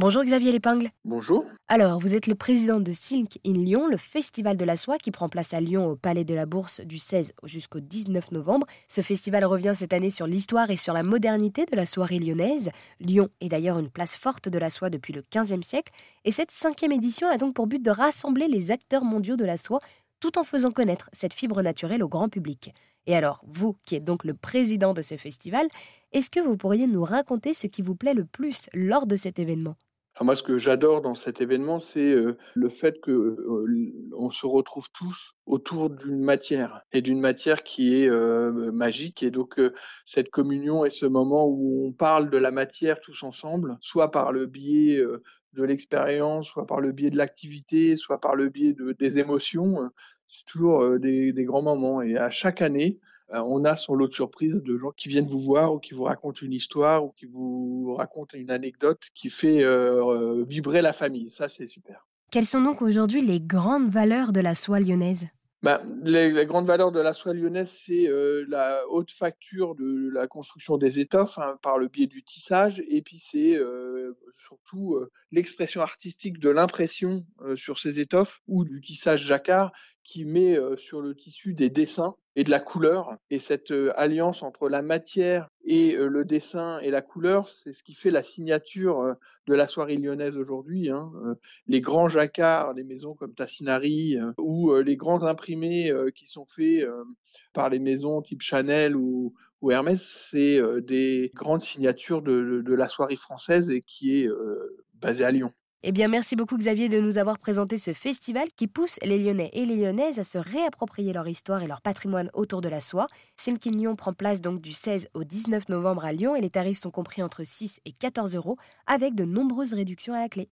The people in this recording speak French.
Bonjour Xavier Lépingle. Bonjour. Alors, vous êtes le président de Silk in Lyon, le festival de la soie qui prend place à Lyon au Palais de la Bourse du 16 jusqu'au 19 novembre. Ce festival revient cette année sur l'histoire et sur la modernité de la soirée lyonnaise. Lyon est d'ailleurs une place forte de la soie depuis le 15e siècle et cette cinquième édition a donc pour but de rassembler les acteurs mondiaux de la soie tout en faisant connaître cette fibre naturelle au grand public. Et alors, vous, qui êtes donc le président de ce festival, est-ce que vous pourriez nous raconter ce qui vous plaît le plus lors de cet événement? Moi, ce que j'adore dans cet événement, c'est le fait que on se retrouve tous autour d'une matière et d'une matière qui est magique. Et donc, cette communion et ce moment où on parle de la matière tous ensemble, soit par le biais de l'expérience, soit par le biais de l'activité, soit par le biais de, des émotions, c'est toujours des, grands moments. Et à chaque année, euh, on a son lot de surprises de gens qui viennent vous voir ou qui vous racontent une histoire ou qui vous racontent une anecdote qui fait euh, euh, vibrer la famille. Ça, c'est super. Quelles sont donc aujourd'hui les grandes valeurs de la soie lyonnaise? Bah, les, grandes valeurs de la soie lyonnaise, c'est la haute facture de la construction des étoffes hein, par le biais du tissage, et puis c'est surtout l'expression artistique de l'impression sur ces étoffes ou du tissage jacquard qui met sur le tissu des dessins et de la couleur. Et cette alliance entre la matière et le dessin et la couleur, c'est ce qui fait la signature de la soirée lyonnaise aujourd'hui. Hein. Les grands jacquards, les maisons comme Tassinari, ou les grands imprimés qui sont faits par les maisons type Chanel ou, Hermès, c'est des grandes signatures de, la soirée française et qui est basée à Lyon. Eh bien, merci beaucoup Xavier de nous avoir présenté ce festival qui pousse les Lyonnais et les Lyonnaises à se réapproprier leur histoire et leur patrimoine autour de la soie. Silk Lyon prend place donc du 16 au 19 novembre à Lyon et les tarifs sont compris entre 6 et 14 euros avec de nombreuses réductions à la clé.